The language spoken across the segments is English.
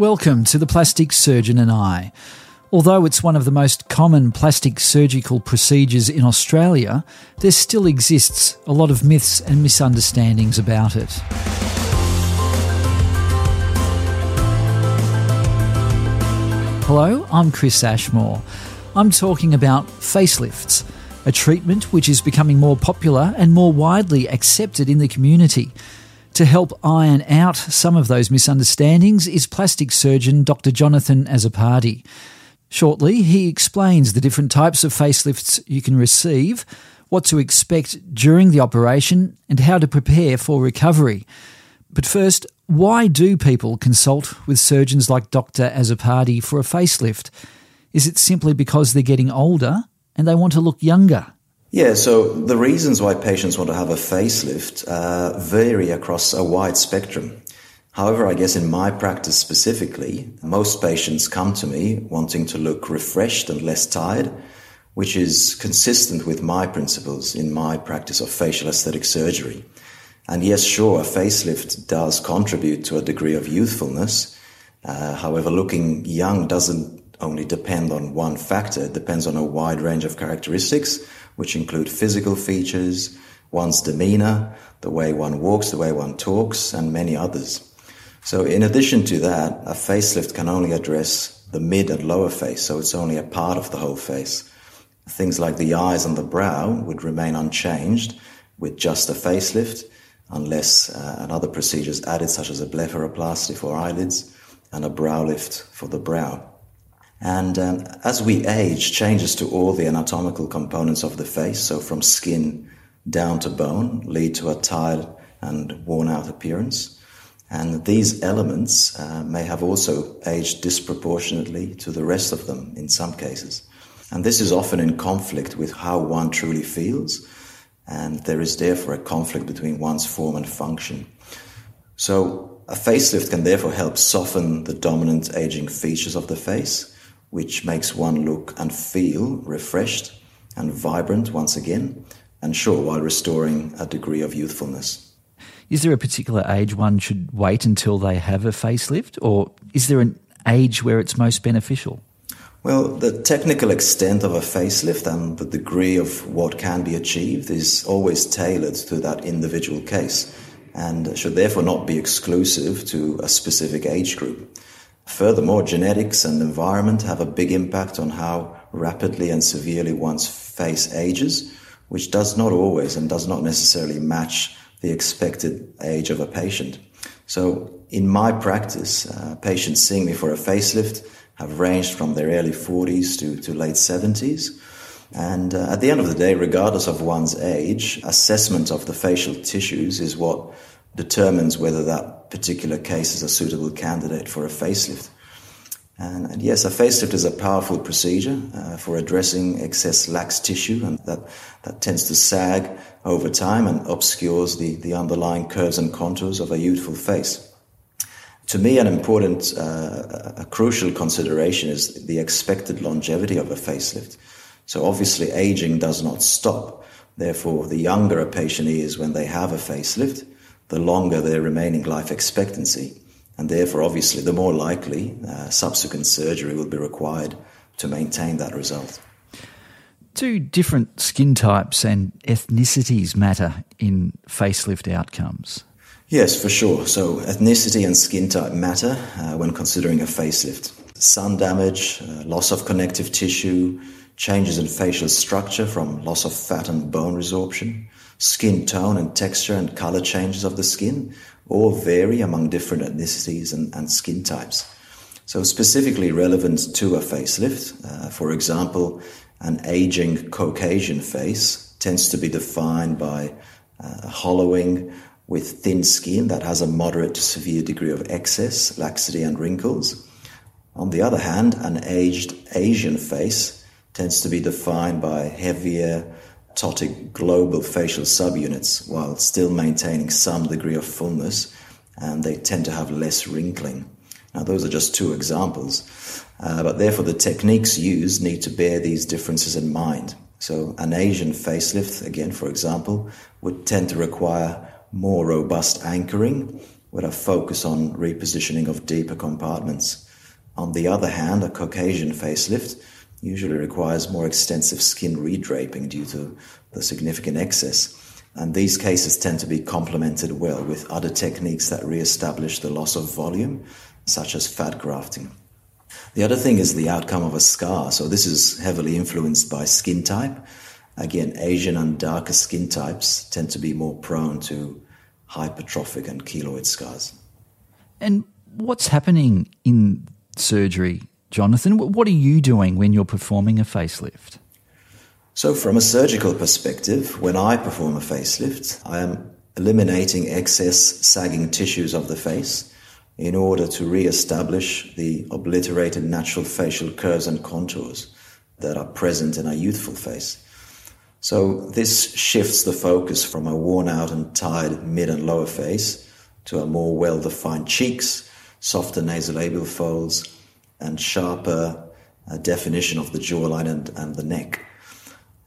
Welcome to The Plastic Surgeon and I. Although it's one of the most common plastic surgical procedures in Australia, there still exists a lot of myths and misunderstandings about it. Hello, I'm Chris Ashmore. I'm talking about facelifts, a treatment which is becoming more popular and more widely accepted in the community. To help iron out some of those misunderstandings is plastic surgeon Dr. Jonathan Azzopardi. Shortly, he explains the different types of facelifts you can receive, what to expect during the operation, and how to prepare for recovery. But first, why do people consult with surgeons like Dr. Azzopardi for a facelift? Is it simply because they're getting older and they want to look younger? Yeah, so the reasons why patients want to have a facelift uh, vary across a wide spectrum. However, I guess in my practice specifically, most patients come to me wanting to look refreshed and less tired, which is consistent with my principles in my practice of facial aesthetic surgery. And yes, sure, a facelift does contribute to a degree of youthfulness. Uh, however, looking young doesn't only depend on one factor, it depends on a wide range of characteristics, which include physical features, one's demeanor, the way one walks, the way one talks, and many others. So, in addition to that, a facelift can only address the mid and lower face, so it's only a part of the whole face. Things like the eyes and the brow would remain unchanged with just a facelift, unless uh, another procedure is added, such as a blepharoplasty for eyelids and a brow lift for the brow. And um, as we age, changes to all the anatomical components of the face, so from skin down to bone, lead to a tired and worn out appearance. And these elements uh, may have also aged disproportionately to the rest of them in some cases. And this is often in conflict with how one truly feels, and there is therefore a conflict between one's form and function. So, a facelift can therefore help soften the dominant aging features of the face, which makes one look and feel refreshed and vibrant once again, and sure, while restoring a degree of youthfulness. Is there a particular age one should wait until they have a facelift, or is there an age where it's most beneficial? Well, the technical extent of a facelift and the degree of what can be achieved is always tailored to that individual case and should therefore not be exclusive to a specific age group. Furthermore, genetics and environment have a big impact on how rapidly and severely one's face ages, which does not always and does not necessarily match the expected age of a patient. So, in my practice, uh, patients seeing me for a facelift have ranged from their early 40s to, to late 70s. And uh, at the end of the day, regardless of one's age, assessment of the facial tissues is what determines whether that particular case is a suitable candidate for a facelift. And, and, yes, a facelift is a powerful procedure uh, for addressing excess lax tissue, and that, that tends to sag over time and obscures the, the underlying curves and contours of a youthful face. To me, an important, uh, a crucial consideration is the expected longevity of a facelift. So obviously, aging does not stop. Therefore, the younger a patient is when they have a facelift, the longer their remaining life expectancy and therefore, obviously, the more likely uh, subsequent surgery will be required to maintain that result. Do different skin types and ethnicities matter in facelift outcomes? Yes, for sure. So, ethnicity and skin type matter uh, when considering a facelift. Sun damage, uh, loss of connective tissue, changes in facial structure from loss of fat and bone resorption, skin tone and texture and color changes of the skin all vary among different ethnicities and, and skin types. So, specifically relevant to a facelift, uh, for example, an aging Caucasian face tends to be defined by uh, hollowing with thin skin that has a moderate to severe degree of excess, laxity, and wrinkles. On the other hand, an aged Asian face tends to be defined by heavier, ptotic global facial subunits while still maintaining some degree of fullness, and they tend to have less wrinkling. Now, those are just two examples, uh, but therefore the techniques used need to bear these differences in mind. So, an Asian facelift, again, for example, would tend to require more robust anchoring with a focus on repositioning of deeper compartments. On the other hand, a Caucasian facelift usually requires more extensive skin redraping due to the significant excess. And these cases tend to be complemented well with other techniques that re-establish the loss of volume, such as fat grafting. The other thing is the outcome of a scar. So this is heavily influenced by skin type. Again, Asian and darker skin types tend to be more prone to hypertrophic and keloid scars. And what's happening in surgery, Jonathan? What are you doing when you're performing a facelift? So, from a surgical perspective, when I perform a facelift, I am eliminating excess sagging tissues of the face in order to re establish the obliterated natural facial curves and contours that are present in a youthful face. So, this shifts the focus from a worn out and tired mid and lower face to a more well defined cheeks, softer nasolabial folds, and sharper uh, definition of the jawline and, and the neck.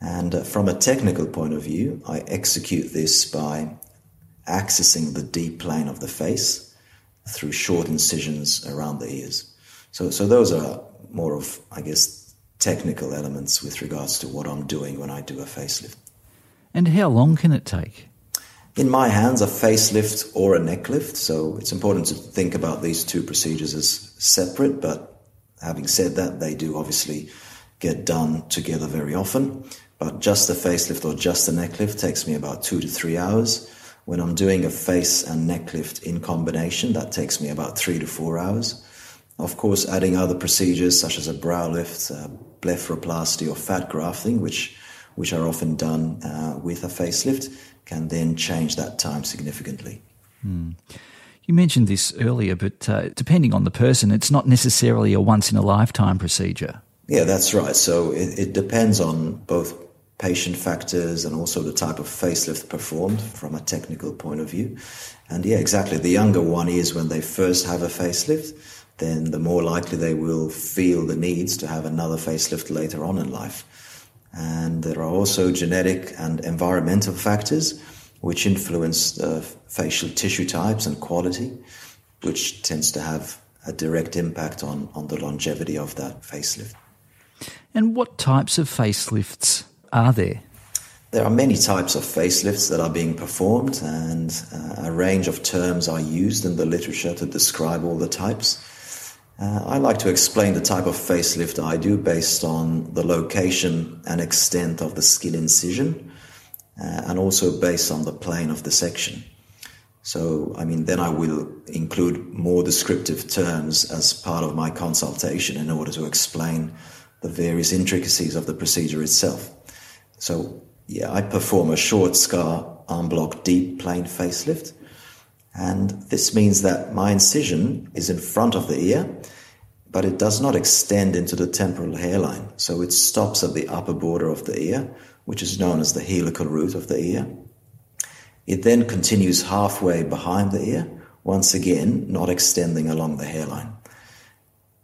And uh, from a technical point of view, I execute this by accessing the deep plane of the face through short incisions around the ears. So, so those are more of, I guess, technical elements with regards to what I'm doing when I do a facelift. And how long can it take? In my hands, a facelift or a neck lift. So it's important to think about these two procedures as separate, but having said that, they do obviously get done together very often. But just a facelift or just a neck lift takes me about two to three hours. When I'm doing a face and neck lift in combination, that takes me about three to four hours. Of course, adding other procedures such as a brow lift, uh, blepharoplasty, or fat grafting, which which are often done uh, with a facelift, can then change that time significantly. Hmm. You mentioned this earlier, but uh, depending on the person, it's not necessarily a once in a lifetime procedure. Yeah, that's right. So it, it depends on both patient factors and also the type of facelift performed from a technical point of view. And yeah, exactly. The younger one is when they first have a facelift, then the more likely they will feel the needs to have another facelift later on in life. And there are also genetic and environmental factors which influence the facial tissue types and quality, which tends to have a direct impact on, on the longevity of that facelift. And what types of facelifts are there? There are many types of facelifts that are being performed, and uh, a range of terms are used in the literature to describe all the types. Uh, I like to explain the type of facelift I do based on the location and extent of the skin incision, uh, and also based on the plane of the section. So, I mean, then I will include more descriptive terms as part of my consultation in order to explain the various intricacies of the procedure itself. So, yeah, I perform a short scar en bloc deep plane facelift. And this means that my incision is in front of the ear, but it does not extend into the temporal hairline. So it stops at the upper border of the ear, which is known as the helical root of the ear. It then continues halfway behind the ear, once again not extending along the hairline.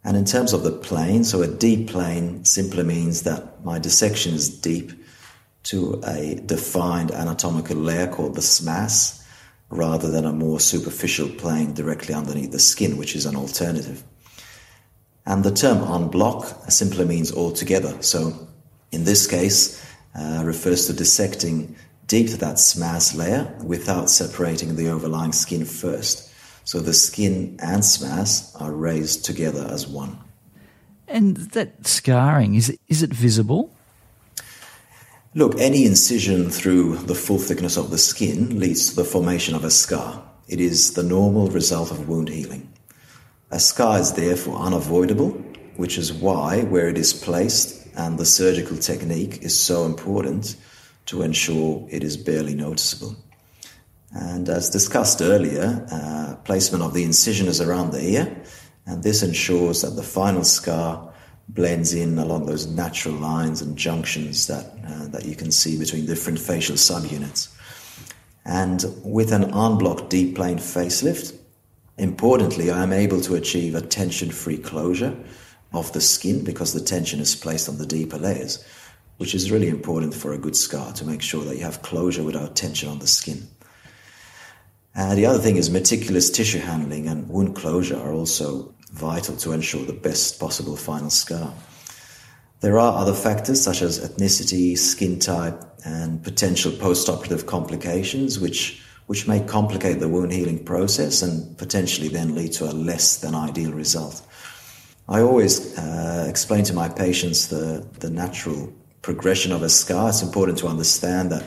And in terms of the plane, so a deep plane simply means that my dissection is deep to a defined anatomical layer called the SMAS rather than a more superficial plane directly underneath the skin, which is an alternative. And the term en bloc simply means altogether. So in this case, uh, refers to dissecting deep to that SMAS layer without separating the overlying skin first. So the skin and SMAS are raised together as one. And that scarring, is it, is it visible? Look, any incision through the full thickness of the skin leads to the formation of a scar. It is the normal result of wound healing. A scar is therefore unavoidable, which is why, where it is placed and the surgical technique is so important to ensure it is barely noticeable. And as discussed earlier, uh, placement of the incision is around the ear, and this ensures that the final scar blends in along those natural lines and junctions that, uh, that you can see between different facial subunits. And with an unblocked bloc deep plane facelift, importantly, I am able to achieve a tension free closure of the skin because the tension is placed on the deeper layers, which is really important for a good scar to make sure that you have closure without tension on the skin. And the other thing is meticulous tissue handling and wound closure are also vital to ensure the best possible final scar. There are other factors such as ethnicity, skin type, and potential post-operative complications, which which may complicate the wound healing process and potentially then lead to a less than ideal result. I always uh, explain to my patients the, the natural progression of a scar. It's important to understand that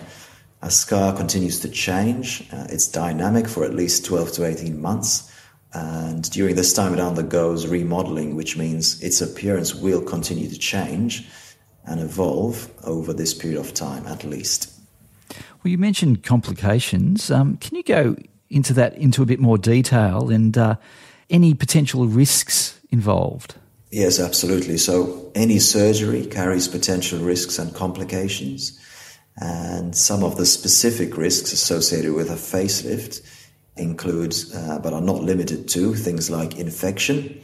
a scar continues to change. Uh, it's dynamic for at least 12 to 18 months. And during this time, it undergoes remodeling, which means its appearance will continue to change and evolve over this period of time at least. Well, you mentioned complications. Um, can you go into that into a bit more detail and uh, any potential risks involved? Yes, absolutely. So, any surgery carries potential risks and complications. And some of the specific risks associated with a facelift include, uh, but are not limited to, things like infection.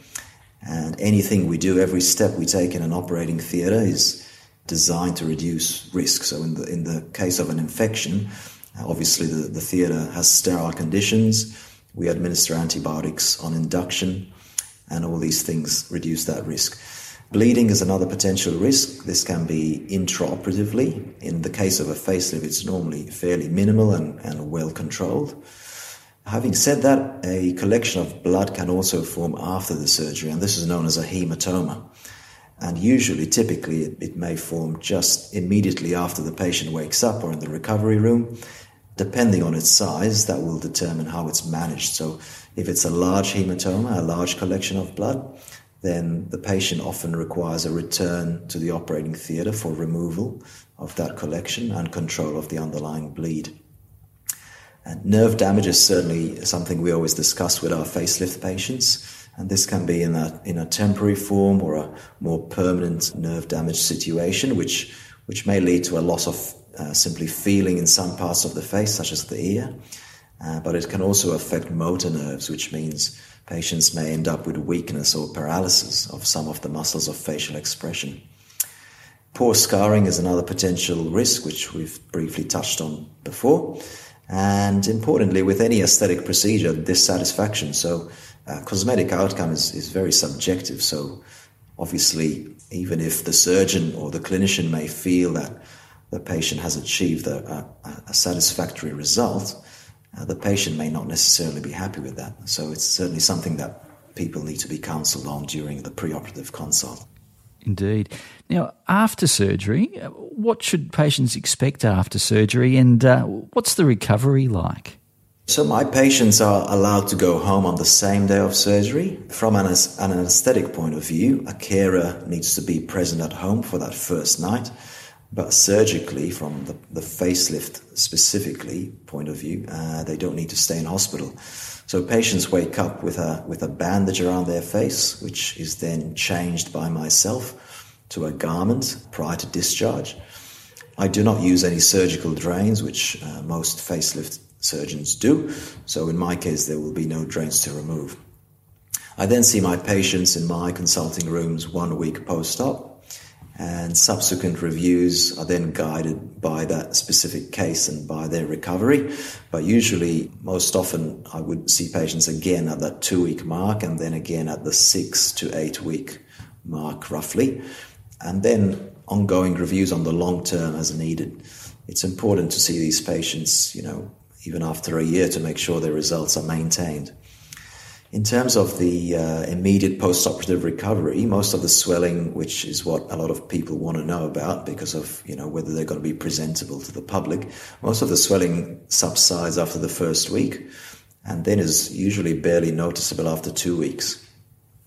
And anything we do, every step we take in an operating theatre is designed to reduce risk. So, in the, in the case of an infection, obviously the, the theatre has sterile conditions. We administer antibiotics on induction, and all these things reduce that risk. Bleeding is another potential risk. This can be intraoperatively. In the case of a facelift, it's normally fairly minimal and, and well controlled. Having said that, a collection of blood can also form after the surgery, and this is known as a hematoma. And usually, typically, it, it, may form just immediately after the patient wakes up or in the recovery room. Depending on its size, that will determine how it's managed. So, if it's a large hematoma, a large collection of blood, then the patient often requires a return to the operating theatre for removal of that collection and control of the underlying bleed. And nerve damage is certainly something we always discuss with our facelift patients. And this can be in a, in a temporary form or a more permanent nerve damage situation, which, which may lead to a loss of uh, simply feeling in some parts of the face, such as the ear. Uh, but it can also affect motor nerves, which means patients may end up with weakness or paralysis of some of the muscles of facial expression. Poor scarring is another potential risk, which we've briefly touched on before. And importantly, with any aesthetic procedure, dissatisfaction. So, uh, cosmetic outcome is, is very subjective. So, obviously, even if the surgeon or the clinician may feel that the patient has achieved a, a, a satisfactory result, uh, the patient may not necessarily be happy with that. So, it's certainly something that people need to be counseled on during the preoperative consult. Indeed. Now, after surgery, what should patients expect after surgery and uh, what's the recovery like? So, my patients are allowed to go home on the same day of surgery. From an, an anesthetic point of view, a carer needs to be present at home for that first night. But surgically, from the, the facelift specifically point of view, uh, they don't need to stay in hospital. So patients wake up with a with a bandage around their face, which is then changed by myself to a garment prior to discharge. I do not use any surgical drains, which uh, most facelift surgeons do. So in my case, there will be no drains to remove. I then see my patients in my consulting rooms one week post-op and subsequent reviews are then guided by that specific case and by their recovery. But usually, most often, I would see patients again at that two week mark and then again at the six to eight week mark, roughly. And then ongoing reviews on the long term as needed. It's important to see these patients, you know, even after a year to make sure their results are maintained. In terms of the uh, immediate post-operative recovery, most of the swelling, which is what a lot of people want to know about because of you know whether they're going to be presentable to the public, most of the swelling subsides after the first week, and then is usually barely noticeable after two weeks.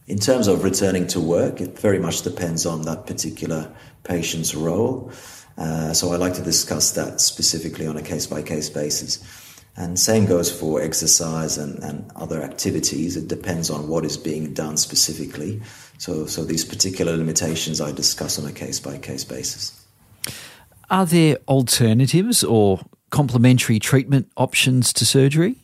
In terms of returning to work, it very much depends on that particular patient's role. Uh, so I like to discuss that specifically on a case by case basis. And same goes for exercise and, and other activities. It depends on what is being done specifically. So, so these particular limitations I discuss on a case by case basis. Are there alternatives or complementary treatment options to surgery?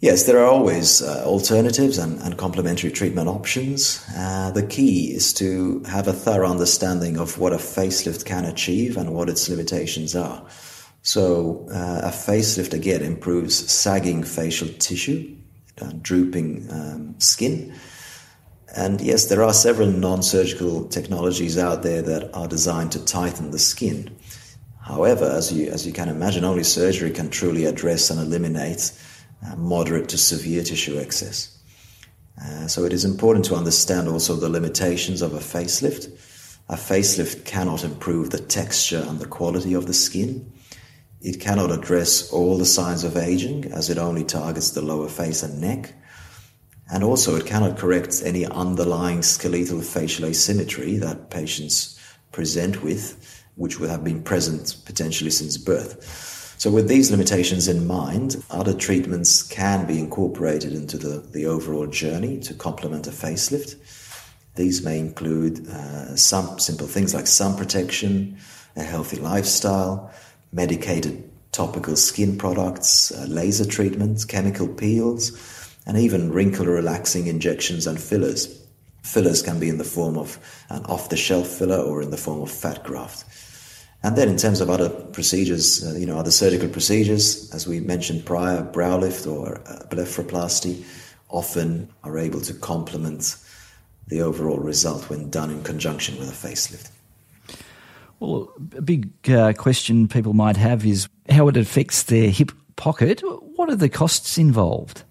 Yes, there are always uh, alternatives and, and, complementary treatment options. Uh, the key is to have a thorough understanding of what a facelift can achieve and what its limitations are. So, uh, a facelift again improves sagging facial tissue, uh, drooping um, skin. And yes, there are several non surgical technologies out there that are designed to tighten the skin. However, as you, as you can imagine, only surgery can truly address and eliminate uh, moderate to severe tissue excess. Uh, so, it is important to understand also the limitations of a facelift. A facelift cannot improve the texture and the quality of the skin. It cannot address all the signs of aging as it only targets the lower face and neck. And also, it cannot correct any underlying skeletal facial asymmetry that patients present with, which would have been present potentially since birth. So, with these limitations in mind, other treatments can be incorporated into the, the overall journey to complement a facelift. These may include uh, some simple things like sun protection, a healthy lifestyle, medicated topical skin products, uh, laser treatments, chemical peels, and even wrinkle relaxing injections and fillers. Fillers can be in the form of an off the shelf filler or in the form of fat graft. And then, in terms of other procedures, uh, you know, other surgical procedures, as we mentioned prior, brow lift or uh, blepharoplasty often are able to complement the overall result when done in conjunction with a facelift. Well, a big uh, question people might have is how it affects their hip pocket. What are the costs involved?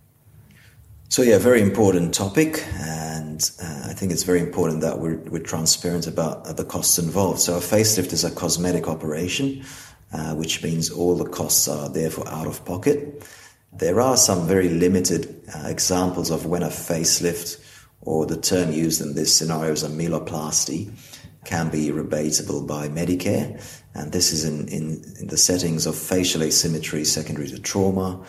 So, yeah, very important topic, and uh, I think it's very important that we're, we're transparent about uh, the costs involved. So, a facelift is a cosmetic operation, uh, which means all the costs are therefore out of pocket. There are some very limited uh, examples of when a facelift, or the term used in this scenario is a meloplasty, can be rebatable by Medicare, and this is in, in, in, the settings of facial asymmetry secondary to trauma,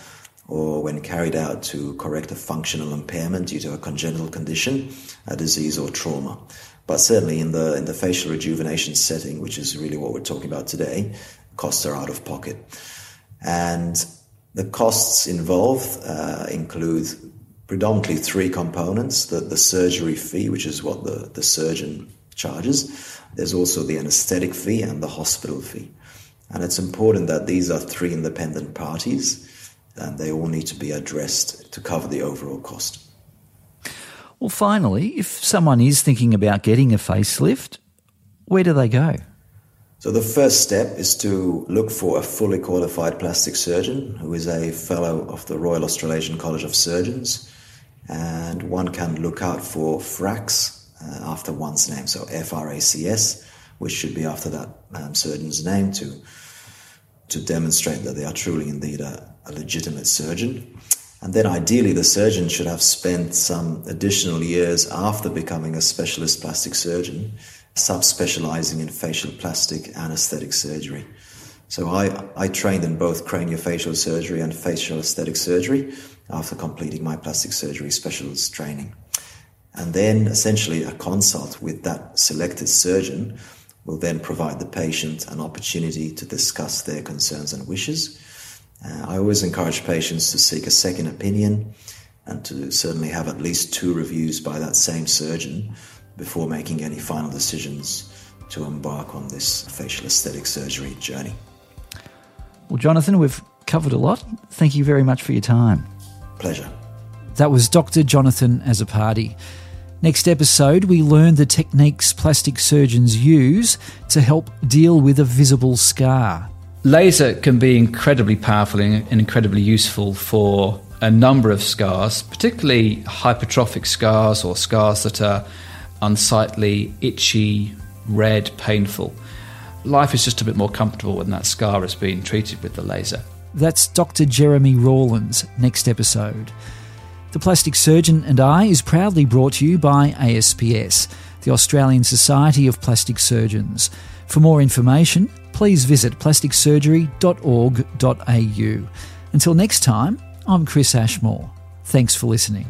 or when carried out to correct a functional impairment due to a congenital condition, a disease, or trauma. But certainly in the in the facial rejuvenation setting, which is really what we're talking about today, costs are out of pocket, and the costs involved uh, include predominantly three components: the the surgery fee, which is what the the surgeon charges. There's also the anesthetic fee and the hospital fee. And it's important that these are three independent parties and they all need to be addressed to cover the overall cost. Well, finally, if someone is thinking about getting a facelift, where do they go? So, the first step is to look for a fully qualified plastic surgeon who is a fellow of the Royal Australasian College of Surgeons. And one can look out for FRACS, uh, after one's name. So FRACS, which should be after that um, surgeon's name to to demonstrate that they are truly indeed a, a legitimate surgeon. And then ideally, the surgeon should have spent some additional years after becoming a specialist plastic surgeon, subspecializing in facial plastic aesthetic surgery. So I, I trained in both craniofacial surgery and facial aesthetic surgery after completing my plastic surgery specialist training. And then essentially a consult with that selected surgeon will then provide the patient an opportunity to discuss their concerns and wishes. Uh, I always encourage patients to seek a second opinion and to certainly have at least two reviews by that same surgeon before making any final decisions to embark on this facial aesthetic surgery journey. Well, Jonathan, we've covered a lot. Thank you very much for your time. Pleasure. That was Dr. Jonathan Azzopardi. Next episode, we learn the techniques plastic surgeons use to help deal with a visible scar. Laser can be incredibly powerful and incredibly useful for a number of scars, particularly hypertrophic scars or scars that are unsightly, itchy, red, painful. Life is just a bit more comfortable when that scar has been treated with the laser. That's Dr. Jeremy Rawlins, next episode. The Plastic Surgeon and I is proudly brought to you by ASPS, the Australian Society of Plastic Surgeons. For more information, please visit plasticsurgery.org.au. Until next time, I'm Chris Ashmore. Thanks for listening.